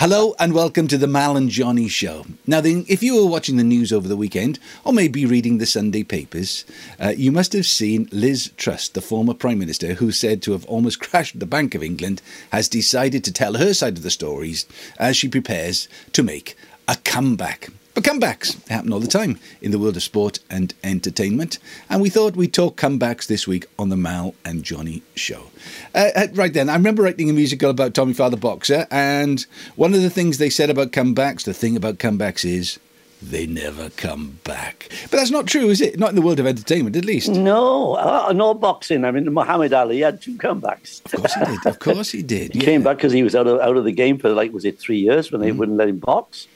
Hello and welcome to the Mal and Johnny Show. Now, then, if you were watching the news over the weekend, or maybe reading the Sunday papers, uh, you must have seen Liz Truss, the former Prime Minister, who said to have almost crashed the Bank of England, has decided to tell her side of the stories as she prepares to make a comeback. But comebacks happen all the time in the world of sport and entertainment, and we thought we'd talk comebacks this week on the Mal and Johnny show. Uh, uh, right then, I remember writing a musical about Tommy Farr the Boxer, and one of the things they said about comebacks, the thing about comebacks is they never come back. But that's not true, is it? Not in the world of entertainment, at least. No, uh, no boxing. I mean, Muhammad Ali had two comebacks. Of course he did. Of course he did. he yeah. came back because he was out of out of the game for like was it three years when they Mm-hmm. wouldn't let him box,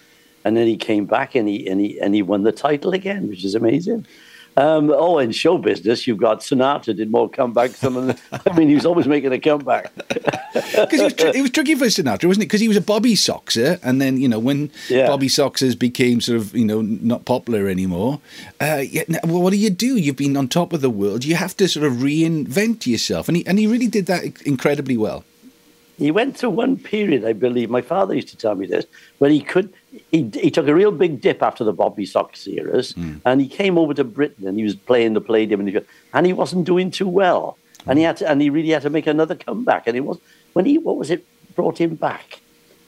and then he came back and he and he and he won the title again, which is amazing. Um, oh, in show business, you've got Sinatra did more comebacks than I mean, he was always making a comeback. Because it, was tr- it was tricky for Sinatra, wasn't it? Because he was a Bobby Soxer, and then you know when Yeah. Bobby Soxers became sort of you know not popular anymore. Uh, yeah, well, what do you do? You've been on top of the world. You have to sort of reinvent yourself, and he and he really did that incredibly well. he went through one period, I believe. My father used to tell me this, where he could. He, he took a real big dip after the Bobby Sox eras, and he came over to Britain and he was playing the Palladium, and he, and he wasn't doing too well, and he had to, and he really had to make another comeback. And it was when he what was it brought him back?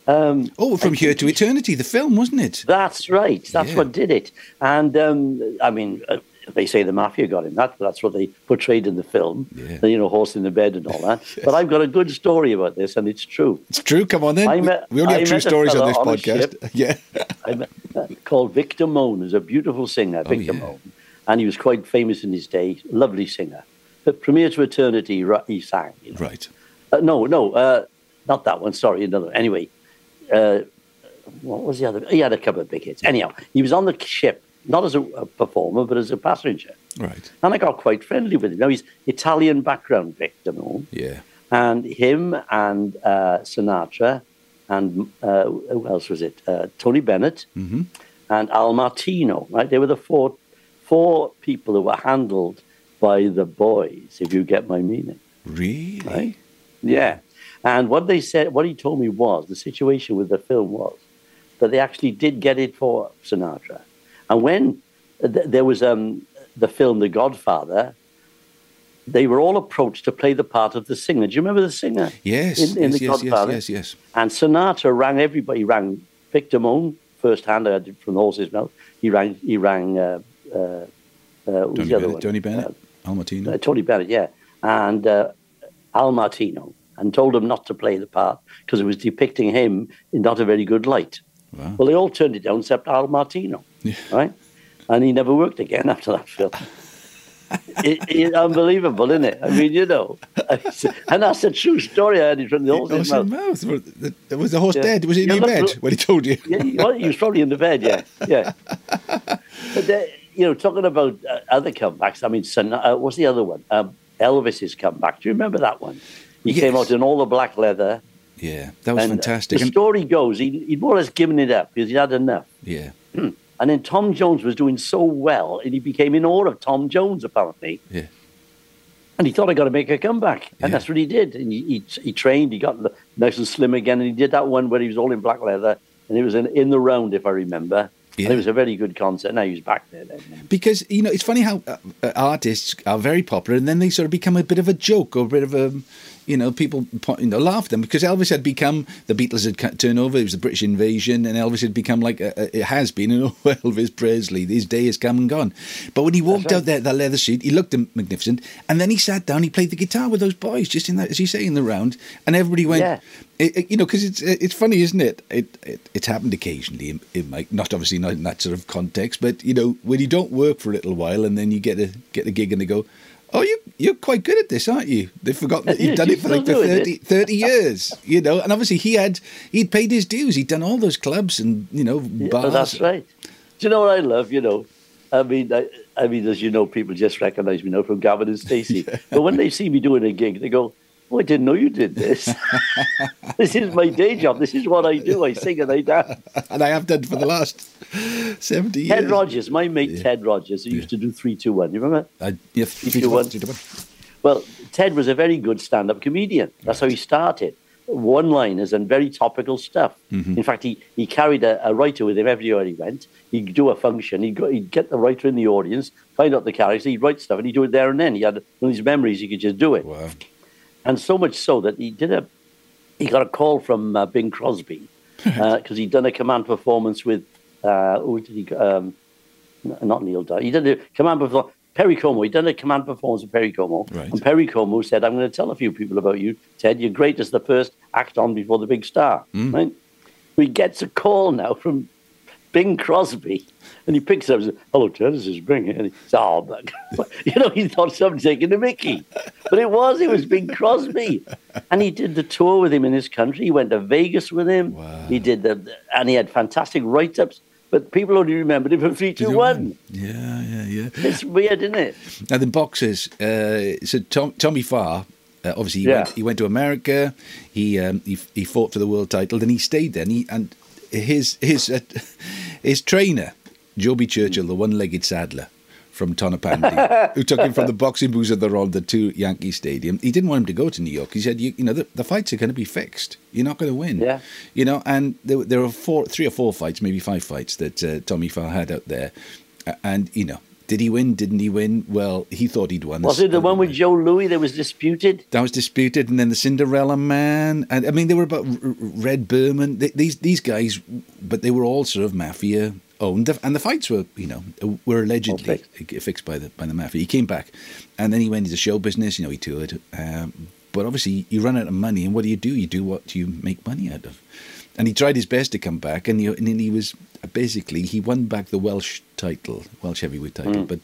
Um, Oh, from here to eternity, the film, wasn't it? that's right. That's Yeah. what did it. And um, I mean, uh, they say the mafia got him. That, that's what they portrayed in the film. Yeah. The, you know, horse in the bed and all that. But I've got a good story about this, and it's true. It's true. Come on then. I We- met- we only I have true stories on this on podcast. Yeah. I met, uh, called Vic Damone, who's a beautiful singer, Victor Oh, yeah. Moan. And he was quite famous in his day, lovely singer. But Premier to Eternity, he sang. You know. Right. Uh, no, no, uh, not that one, sorry, another one. Anyway, uh, what was the other? He had a couple of big hits. Anyhow, he was on the ship, not as a, a performer, but as a passenger. Right. And I got quite friendly with him. Now, he's Italian background, Victor Yeah. and him and uh, Sinatra and uh, who else was it? Uh, Tony Bennett Mm-hmm. and Al Martino. Right, they were the four four people who were handled by the boys. If you get my meaning, Really? right? Yeah. And what they said, what he told me was the situation with the film was that they actually did get it for Sinatra, and when th- there was um, the film The Godfather. They were all approached to play the part of the singer. Do you remember the singer? Yes. in, in yes, the yes, Godfather. yes, yes, yes. And Sinatra rang everybody. He rang Vic Damone first hand. I had it from the horse's mouth. He rang. He rang. Uh, uh, uh, who's Tony the other Bennett. one? Tony Bennett. Al Martino. Uh, Tony Bennett, yeah, and uh, Al Martino, and told him not to play the part because it was depicting him in not a very good light. Wow. Well, they all turned it down except Al Martino, Yeah. right? And he never worked again after that film. it, it, unbelievable, isn't it? I mean, you know, and that's a true story. I heard it from the horse's mouth. mouth. Was the- horse Yeah. dead? Was he in your bed when he told you? Yeah, he, well, he was probably in the bed, yeah, yeah. But uh, you know, talking about uh, other comebacks, I mean, Sin- uh, what's the other one? Um, Elvis's comeback. Do you remember that one? He came out in all the black leather. Yeah, that was and fantastic. The story goes, he, he'd more or less given it up because he had enough. yeah, And then Tom Jones was doing so well, and he became in awe of Tom Jones, apparently. yeah. And he thought, I got to make a comeback. And Yeah. that's what he did. And he, he, he trained, he got nice and slim again, and he did that one where he was all in black leather. And it was in, in the round, if I remember. Yeah. And it was a very good concert. Now he's back there then. Because you know, it's funny how uh, uh, artists are very popular, and then they sort of become a bit of a joke or a bit of a, you know, people you know laughed at them because Elvis had become the Beatles had turned over. It was the British invasion, and Elvis had become like a, a- it has been. And oh, Elvis Presley, his day has come and gone. But when he walked right. out there, that leather suit, he looked magnificent, and then he sat down. He played the guitar with those boys, just in that, as you say, in the round, and everybody went. Yeah. It, it- you know, because it's it's funny, isn't it? It, it it's happened occasionally. It, it might not obviously not in that sort of context, but you know, when you don't work for a little while and then you get a get a gig and they go, "Oh, you you're quite good at this, aren't you?" They've forgotten uh, that you've done it for like for 30, 30 years, you know. And obviously, he had he'd paid his dues. He'd done all those clubs and you know Yeah, bars. that's right. Do you know what I love? You know, I mean, I, I mean, as you know, people just recognise me now from Gavin and Stacey. But when they see me doing a gig, they go, "Oh, I didn't know you did this. this is my day job. This is what I do. I sing and I dance." and I have done for the last seventy years. Ted Rogers, my mate Ted Rogers, who used to do three, two, one. You remember? I, yeah, three, you to one, want- three. Well, Ted was a very good stand-up comedian. That's how he started. one-liners and very topical stuff. Mm-hmm. In fact, he, he carried a, a writer with him everywhere he went. He'd do a function. He'd, go, he'd get the writer in the audience, find out the character. He'd write stuff, and he'd do it there and then. He had one of these memories. He could just do it. Wow. And so much so that he did a, he got a call from uh, Bing Crosby because he'd done a command performance with, uh, who did he? Um, not Neil Dye. He did a command performance. Perry Como. He'd done a command performance with Perry Como, Right. and Perry Como said, "I'm going to tell a few people about you, Ted. You're great as the first act on before the big star." Right? He gets a call now from Bing Crosby, and he picks up and says, "Hello, Ted. This is Bing." And he says, "Oh, but you know, he thought someone taking the Mickey, but it was it was Bing Crosby." And he did the tour with him in his country. He went to Vegas with him. Wow. He did the, and he had fantastic write-ups. But people only remembered him from three, two, one. Yeah, yeah, yeah. It's weird, isn't it? Now the boxers. Uh, so Tom, Tommy Farr. Uh, obviously, he, Yeah. went, he went to America. He, um, he he fought for the world title. Then he stayed there. And, he, and his his uh, his trainer, Joby Churchill, the one-legged saddler from Tonypandy, who took him from the boxing booths of the Rhondda to Yankee Stadium. He didn't want him to go to New York. He said, "You, you know, the, the fights are going to be fixed. You're not going to win." Yeah. You know, and there, there were four, three or four fights, maybe five fights that uh, Tommy Farr had out there, and you know, did he win? Didn't he win? Well, he thought he'd won. Was it the one with Joe Louis that was disputed? That was disputed, and then the Cinderella Man, and I mean, they were about Red Burman. These these guys, but they were all sort of mafia owned, and the fights were, you know, were allegedly fixed. fixed by the by the mafia. He came back, and then he went into show business. You know, he toured, um, but obviously you run out of money, and what do you do? You do what you make money out of. And he tried his best to come back, and, he, and then he was basically he won back the Welsh title, Welsh heavyweight title, but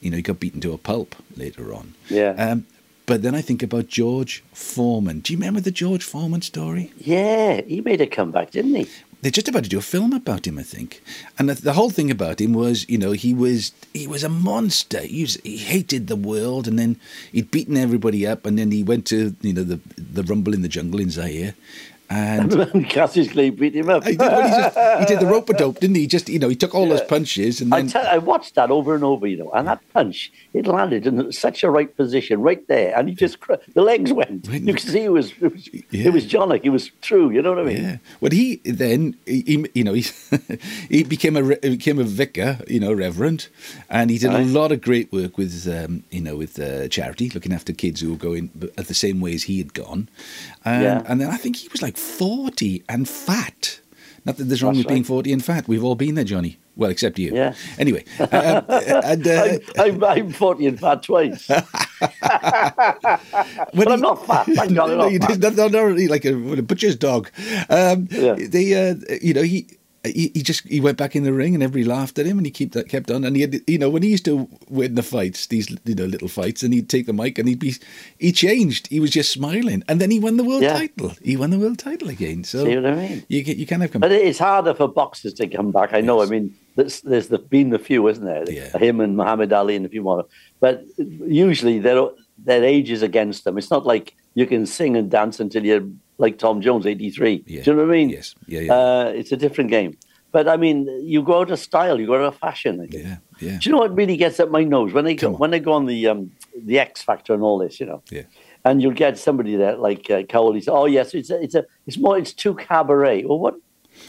you know he got beaten to a pulp later on. Yeah. Um, but then I think about George Foreman. Do you remember the George Foreman story? Yeah, he made a comeback, didn't he? They're just about to do a film about him, I think. And the, the whole thing about him was, you know, he was he was a monster. He, was, he hated the world, and then he'd beaten everybody up, and then he went to, you know, the the Rumble in the Jungle in Zaire, and Cassius Clay beat him up. he did, well, he, just, he did the rope a dope, didn't he? Just you know, he took all those punches, and I, tell, I watched that over and over, you know, and that punch, it landed in such a right position, right there, and he just, cr- the legs went. Right. You could see it was, it was, Yeah. it was it was true, you know what I mean? Yeah. Well, he then, he, he- you know, he, he became a became a vicar, you know, reverend, and he did a lot of great work with, um, you know, with uh, charity, looking after kids who were going at the same way as he had gone, and, Yeah. and then I think he was like forty and fat. Not that there's wrong That's with being forty and fat. We've all been there, Johnny. Well, except you. Yeah. Anyway, uh, uh, and uh, I'm, I'm, I'm 40 and fat twice. but I'm not fat, thank God I'm not you fat. not, not, not really like a, a butcher's dog. Um, Yeah. They, uh, you know, he. He, he just he went back in the ring and everybody laughed at him and he kept that kept on and he had you know when he used to win the fights these you know little fights and he'd take the mic and he'd be he changed he was just smiling and then he won the world Yeah. title he won the world title again so See what I mean? you can, you kind of come But it's harder for boxers to come back. I know. Yes. I mean, there's, there's the, been the few, isn't there? Yeah. Him and Muhammad Ali and a few more. But usually their their age is against them. It's not like you can sing and dance until you're like Tom Jones, 83. Yeah. Do you know what I mean? Yes. Yeah, yeah. Uh, it's a different game. But I mean, you go out of style, you go out of fashion. Yeah yeah Do you know what really gets up my nose when they go on. when they go on the um, the X Factor and all this? You know, yeah and you'll get somebody there like uh, Cowell. says, Oh yes, it's a, it's a it's more it's too cabaret. Well, what?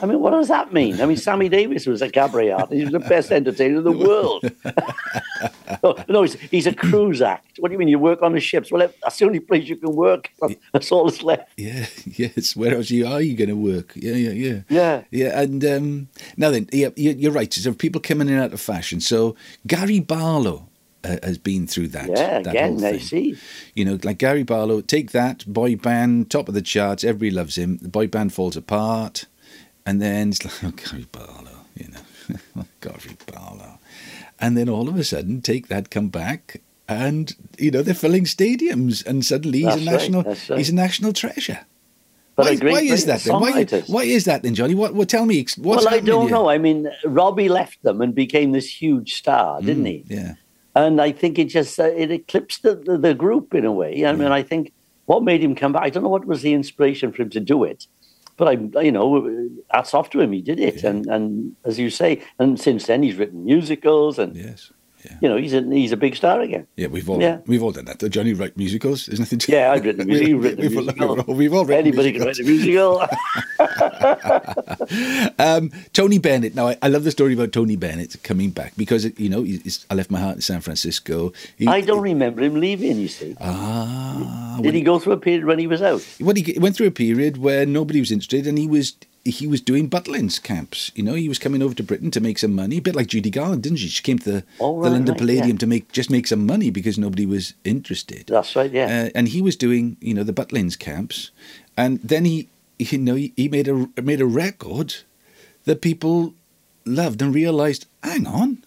I mean, what does that mean? I mean, Sammy Davis was a cabaret artist. He was the best entertainer in the world. no, no he's, he's a cruise act. What do you mean? You work on the ships? Well, that's the only place you can work. That's all that's left. Yeah, yes. Where else you are you going to work? Yeah, yeah, yeah. Yeah. Yeah, and um, now then, yeah, you- you're right. So people coming in and out of fashion. So Gary Barlow uh, has been through that. Yeah, that again, I see. You know, like Gary Barlow, take that boy band, top of the charts, everybody loves him. The boy band falls apart, and then it's like, oh, Gary Barlow, you know, Gary Barlow, and then all of a sudden, take that, come back. And you know they're filling stadiums, and suddenly he's That's a national right. he's a national treasure. But why, great, why is that then? Why, why is that then, Johnny? What? Well, tell me. What's well, I don't here? know. I mean, Robbie left them and became this huge star, didn't he? Yeah, And I think it just uh, it eclipsed the, the, the group in a way. I mean, I think what made him come back. I don't know what was the inspiration for him to do it, but I, you know, hats off to him. He did it, Yeah. and and as you say, and since then he's written musicals and yes, you know, he's a he's a big star again. Yeah, we've all Yeah. we've all done that. Johnny write musicals. There's nothing to Yeah, I've written a music. You've written we've, all- we've all written Anybody musicals. can write a musical. Um, Tony Bennett. Now, I, I love the story about Tony Bennett coming back because you know he's, I left my heart in San Francisco. He- I don't remember him leaving. You see, Ah, did he go through a period when he was out? well, he went through a period where nobody was interested, and he was he was doing Butlins camps. You know, he was coming over to Britain to make some money, a bit like Judy Garland, didn't she? She came to the, Oh, the right, London right, Palladium yeah. to make just make some money because nobody was interested. That's right. Yeah. Uh, and he was doing, you know, the Butlins camps, and then he, you know, he, made a made a record that people loved and realised, hang on,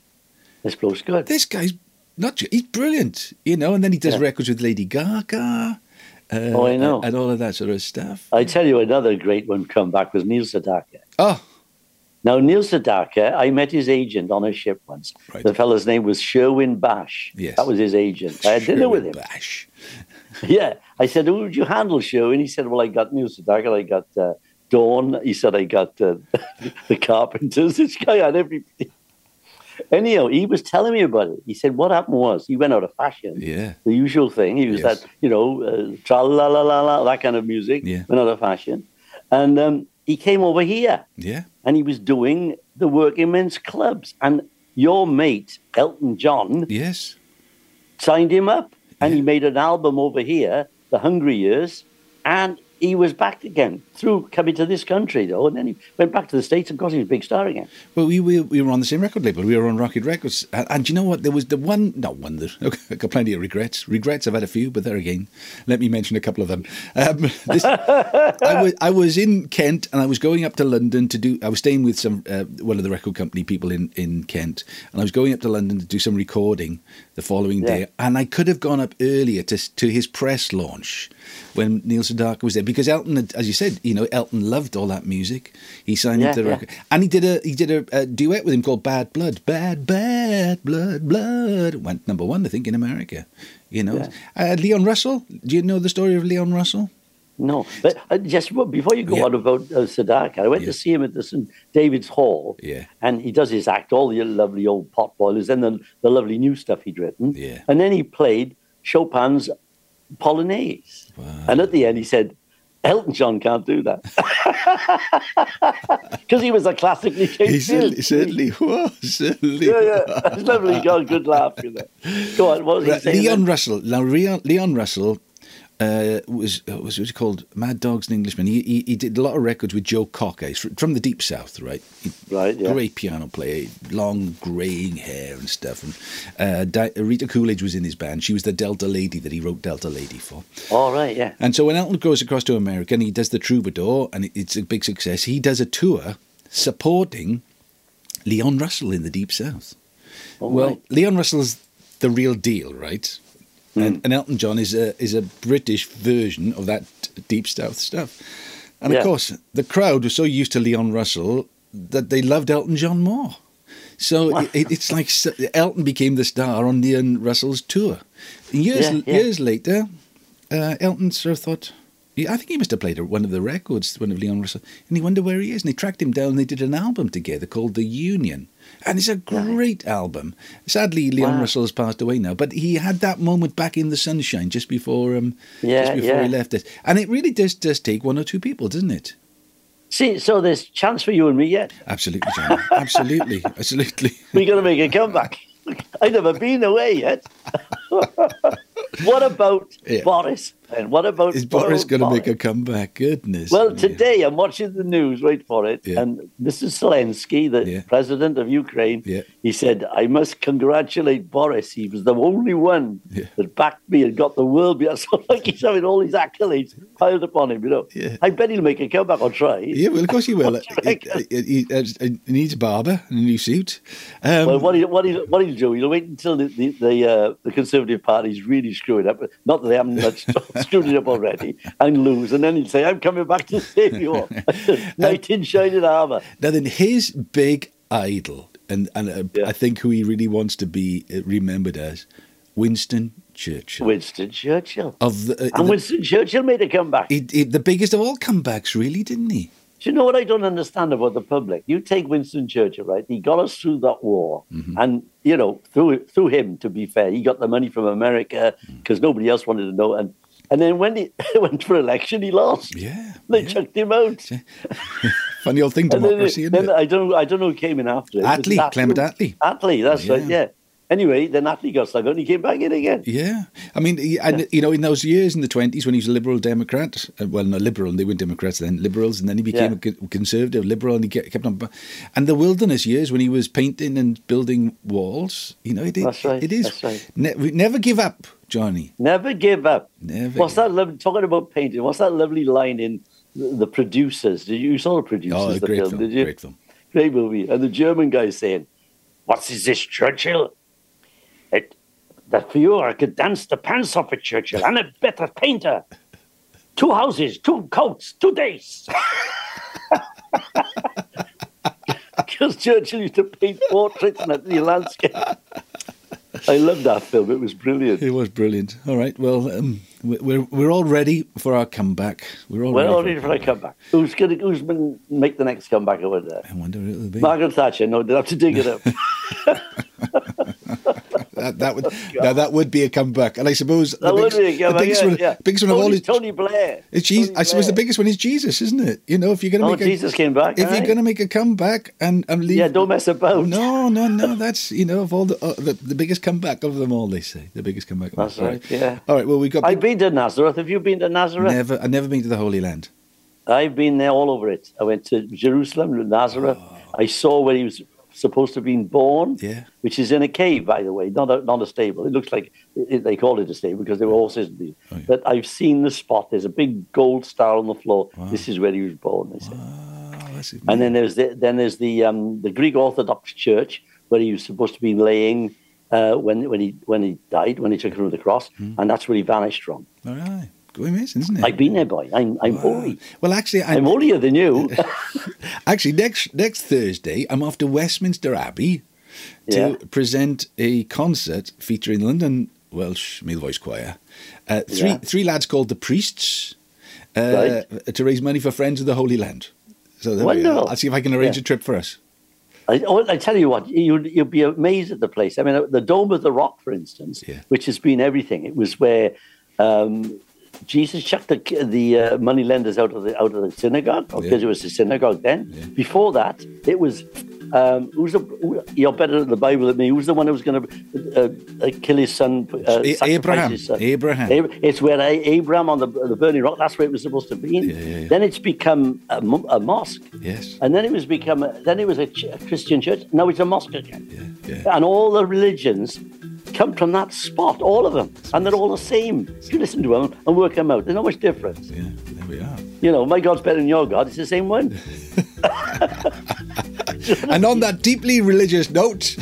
this bloke's good. this guy's not. He's brilliant, you know. And then he does Yeah. records with Lady Gaga. Uh, Oh, I know. and all of that sort of stuff. I tell you, another great one come back was Neil Sedaka. Oh, Now, Neil Sedaka, I met his agent on a ship once. Right. The fellow's name was Sherwin Bash. Yes. That was his agent. I had dinner with him. Bash. Yeah. I said, Who would you handle, show? And He said, Well, I got Neil Sedaka, I got uh, Dawn. He said, I got uh, the Carpenters. This guy had everything. Anyhow, he was telling me about it. He said, What happened was he went out of fashion. Yeah, the usual thing. He was Yes. that, you know, uh, tra la la la la, that kind of music, Yeah. went out of fashion. And um, he came over here yeah, and he was doing the working men's clubs. And your mate, Elton John, yes, signed him up and he made an album over here, The Hungry Years, and he was back again through coming to this country, though. And then he went back to the States. Of course, he was a big star again. Well, we, we we were on the same record label. We were on Rocket Records, and, and you know what? There was the one, not one. There, I got plenty of regrets. Regrets. I've had a few, but there again, let me mention a couple of them. Um, this, I was I was in Kent, and I was going up to London to do. I was staying with some uh, one of the record company people in in Kent, and I was going up to London to do some recording the following Yeah. day. And I could have gone up earlier to to his press launch when Neil Sedaka was there because Elton, had, as you said, you know, Elton loved all that music. He signed Yeah, into the yeah. record, and he did a he did a, a duet with him called "Bad Blood." Bad, bad blood, blood went number one, I think, in America. You know, Yeah. uh, Leon Russell. Do you know the story of Leon Russell? No, but uh, just before you go Yeah. on about uh, Sedaka, I went Yeah. to see him at the St. David's Hall. Yeah. And he does his act, all the lovely old pot boilers and the, the lovely new stuff he'd written. Yeah. And then he played Chopin's Polonaise. Wow. And at the end, he said, Elton John can't do that. Because he was a classically trained He certainly, certainly was. Certainly. Yeah, yeah. It's lovely. He got a good laugh. You know. Go on, what was he saying? Leon then? Russell. Now, Leon, Leon Russell uh, was uh, was what's he called Mad Dogs and Englishman. He, he he did a lot of records with Joe Cocker he's from the deep south, right? He- Right, yeah. Great piano player, long greying hair and stuff. And uh, Rita Coolidge was in his band. She was the Delta Lady that he wrote Delta Lady for. All right, yeah. And so when Elton goes across to America and he does the Troubadour and it- it's a big success, he does a tour supporting Leon Russell in the Deep South. All well, right. Leon Russell's the real deal, right? And, and Elton John is a is a British version of that Deep South stuff. And Yeah. of course, the crowd was so used to Leon Russell that they loved Elton John more. So it, it- it's like Elton became the star on Leon Russell's tour. Years Yeah, yeah. years later, uh, Elton sort of thought, I think he must have played one of the records, one of Leon Russell, and he wondered where he is. And they tracked him down. and They did an album together called The Union, and it's a great album. Sadly, Leon Wow. Russell has passed away now, but he had that moment back in the sunshine just before, um, Yeah, just before yeah. he left us. And it really does does take one or two people, doesn't it? See, so there's chance for you and me yet. Absolutely, John. absolutely, absolutely. We're going to make a comeback. I've never been away yet. what about Yeah. Boris? And what about Is Boris going to make a comeback? Goodness. Well, me. today I'm watching the news. Wait for it. Yeah. And Mr. Zelensky, the Yeah. president of Ukraine, Yeah. he said, "I must congratulate Boris. He was the only one that backed me and got the world behind." So like he's having all these accolades piled upon him. You know. I bet he'll make a comeback or try. Yeah, well, of course he will. What do you reckon? he, he- he- he needs a barber and a new suit. Um, Well, what he what he what he'll do, he'll wait until the the the, uh, the Conservative Party's really screwed up. Not that they haven't much screwed it up already, and lose, and then he'd say, "I'm coming back to save you all." Knight in shining armour. Now then, his big idol, and and uh, Yeah. I think who he really wants to be uh, remembered as, Winston Churchill. Winston Churchill. of the, uh, And the, Winston Churchill made a comeback. he, he- the biggest of all comebacks, really, didn't he? Do you know what I don't understand about the public? You take Winston Churchill, right? He got us through that war, Mm-hmm. and you know, through through him, to be fair, he got the money from America Mm. because nobody else wanted to know. And and then when he went for election, he lost. Yeah. They yeah. chucked him out. Funny old thing, then- democracy, then it? I don't I don't know who came in after. Was Attlee, Clement Attlee. Attlee, that's right. Yeah. Yeah. Anyway, then Attlee got stuck out and he came back in again. Yeah, I mean, he- and you know, in those years in the twenties when he was a liberal Democrat, uh, well, no, liberal, they weren't Democrats then, liberals, and then he became Yeah. a conservative liberal, and he kept on. And the wilderness years when he was painting and building walls, you know, it, it, That's right, it is. right. Ne- never give up, Johnny. Never give up. Never. What's that? Lovely, talking about painting. What's that lovely line in the, the producers? Did you, you saw the producers? Oh, the great film, film, did you? great film. Great movie. And the German guy saying, "What is this, Churchill? That for you, I could dance the pants off it, Churchill, and a better painter. Two houses, two coats, two days." Because Churchill used to paint portraits and the landscape. I love that film. It was brilliant. It was brilliant. All right, well, um, we- we're we're all ready for our comeback. We're all Well, ready. only for our comeback. Who's going to who's going to make the next comeback over there? I wonder who it'll be. Margaret Thatcher. No, they'll have to dig it up. That, that would now that would be a comeback, and I suppose Oh, That be a the biggest yeah, one, yeah. biggest one of all is Tony Blair. It's Jesus. Tony I suppose the biggest one is Jesus, isn't it? You know, if you're going to Oh, make a, came back. if you're going to make a comeback and and leave, Yeah, don't mess about. No, no, no. That's you know of all the uh, the, the biggest comeback of them all. They say the biggest comeback. Of That's them. right. Yeah. All right. Well, we got I've been to Nazareth. Have you been to Nazareth? never. I've never been to the Holy Land. I've been there all over it. I went to Jerusalem, Nazareth. I saw where he was supposed to have been born. Yeah. which is in a cave, by the way, not a, not a stable. It looks like it, they called it a stable because there were horses. Oh, yeah. But I've seen the spot. There's a big gold star on the floor. This is where he was born. They said. That's it. And then there's the, then there's the um, the Greek Orthodox Church where he was supposed to be laying uh, when when he when he died when he took him to the cross, Hmm. and that's where he vanished from. all right. Amazing, isn't it? I've been there, boy. I'm I'm Wow. holy. Well, actually, I'm, I'm holier than you. actually next next Thursday I'm off to Westminster Abbey to Yeah. present a concert featuring London Welsh Male Voice Choir. Uh, three Yeah. three lads called the Priests uh, Right. to raise money for Friends of the Holy Land. So there we are. Wonderful. I'll see if I can arrange Yeah. a trip for us. I, I tell you what, you'd, you'd be amazed at the place. I mean, the Dome of the Rock, for instance, which has been everything. It was where um, Jesus chucked the, the uh, money lenders out of the out of the synagogue because Yeah. it was a synagogue then. Before that, it was. Um, who's the, who- you're better at the Bible than me. Who's the one who was going to uh, uh, kill his son? Uh, Abraham. his son? Abraham. Ab- It's where A- Abraham on the, the burning rock. That's where it was supposed to be. Yeah, yeah, yeah. Then it's become a, a mosque. Yes. And then it was become a, then it was a, ch- a Christian church. Now it's a mosque again. Yeah, yeah. And all the religions come from that spot, all of them, and they're all the same. You listen to them and work them out. There's not much difference. Yeah, there we are. You know, my God's better than your God. It's the same one. And on that deeply religious note,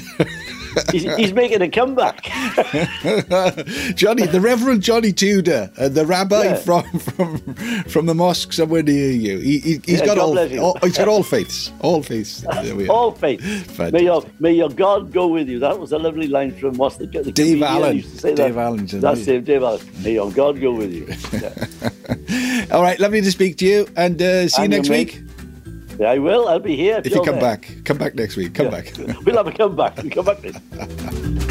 He's, he's making a comeback. Johnny, the Reverend Johnny Tudor, uh, the rabbi Yeah. from, from from the mosque somewhere near you. He, he, he's, yeah, got all. All, he's got all faiths. All faiths. There we are. All faith. Fantastic. May your, may your God go with you. That was a lovely line from what's the, the Dave Allen. Used to say Dave that. Allen That's that. him, Dave Allen. May your God go with you. Yeah. All right, lovely to speak to you, and uh, see you And you, next mate. week. Yeah, I will. I'll be here. If you come back, come back next week. Come Yeah. back. We'll have a comeback. Come back.